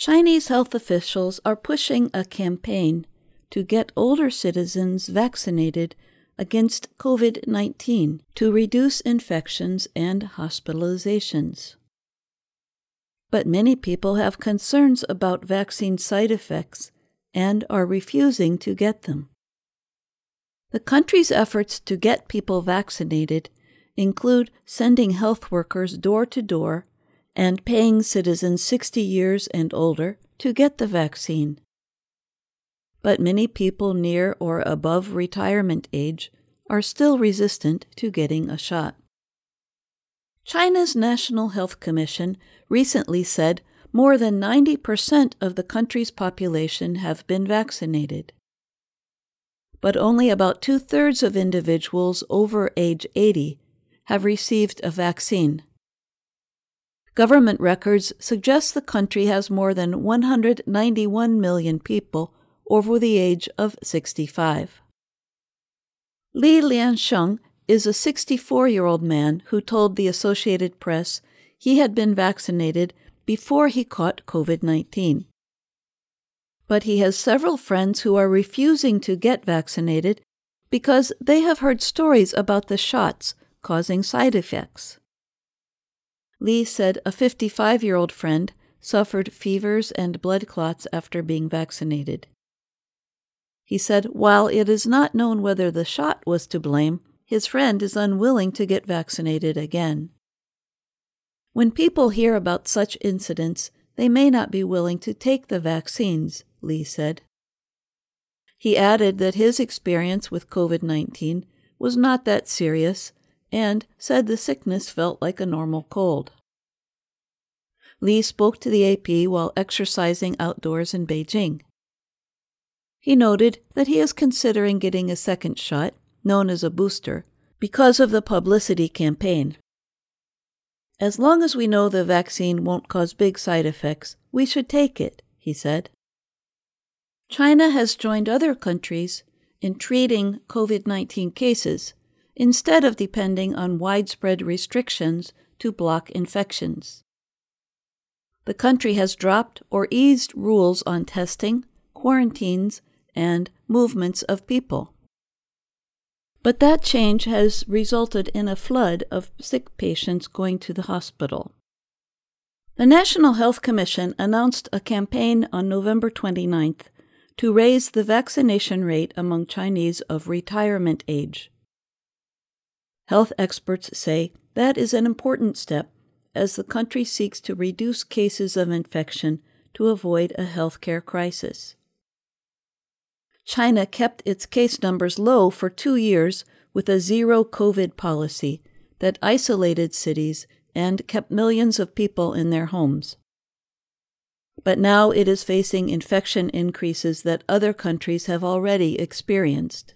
Chinese health officials are pushing a campaign to get older citizens vaccinated against COVID 19 to reduce infections and hospitalizations. But many people have concerns about vaccine side effects and are refusing to get them. The country's efforts to get people vaccinated include sending health workers door to door and paying citizens 60 years and older to get the vaccine. But many people near or above retirement age are still resistant to getting a shot. China's National Health Commission recently said more than 90% of the country's population have been vaccinated. But only about two thirds of individuals over age 80 have received a vaccine. Government records suggest the country has more than 191 million people over the age of 65. Li Liansheng is a 64 year old man who told the Associated Press he had been vaccinated before he caught COVID 19. But he has several friends who are refusing to get vaccinated because they have heard stories about the shots causing side effects. Li said a 55 year old friend suffered fevers and blood clots after being vaccinated. He said while it is not known whether the shot was to blame, his friend is unwilling to get vaccinated again. When people hear about such incidents, they may not be willing to take the vaccines, Li said. He added that his experience with COVID 19 was not that serious and said the sickness felt like a normal cold. Li spoke to the AP while exercising outdoors in Beijing. He noted that he is considering getting a second shot, known as a booster, because of the publicity campaign. As long as we know the vaccine won't cause big side effects, we should take it, he said. China has joined other countries in treating COVID 19 cases instead of depending on widespread restrictions to block infections. The country has dropped or eased rules on testing, quarantines, and movements of people. But that change has resulted in a flood of sick patients going to the hospital. The National Health Commission announced a campaign on November 29th to raise the vaccination rate among Chinese of retirement age. Health experts say that is an important step as the country seeks to reduce cases of infection to avoid a healthcare crisis. China kept its case numbers low for two years with a zero COVID policy that isolated cities and kept millions of people in their homes. But now it is facing infection increases that other countries have already experienced.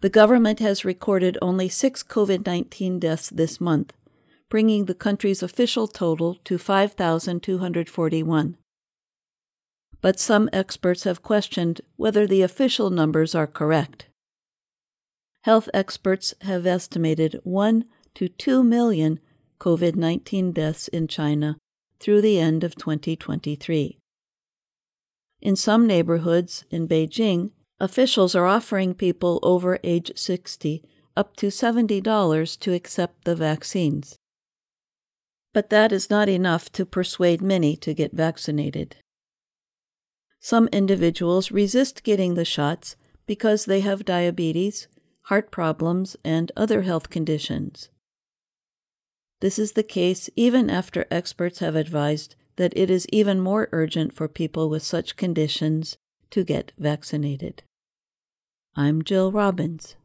The government has recorded only six COVID 19 deaths this month, bringing the country's official total to 5,241. But some experts have questioned whether the official numbers are correct. Health experts have estimated 1 to 2 million COVID 19 deaths in China through the end of 2023. In some neighborhoods in Beijing, Officials are offering people over age 60 up to $70 to accept the vaccines. But that is not enough to persuade many to get vaccinated. Some individuals resist getting the shots because they have diabetes, heart problems, and other health conditions. This is the case even after experts have advised that it is even more urgent for people with such conditions to get vaccinated. I'm Jill Robbins.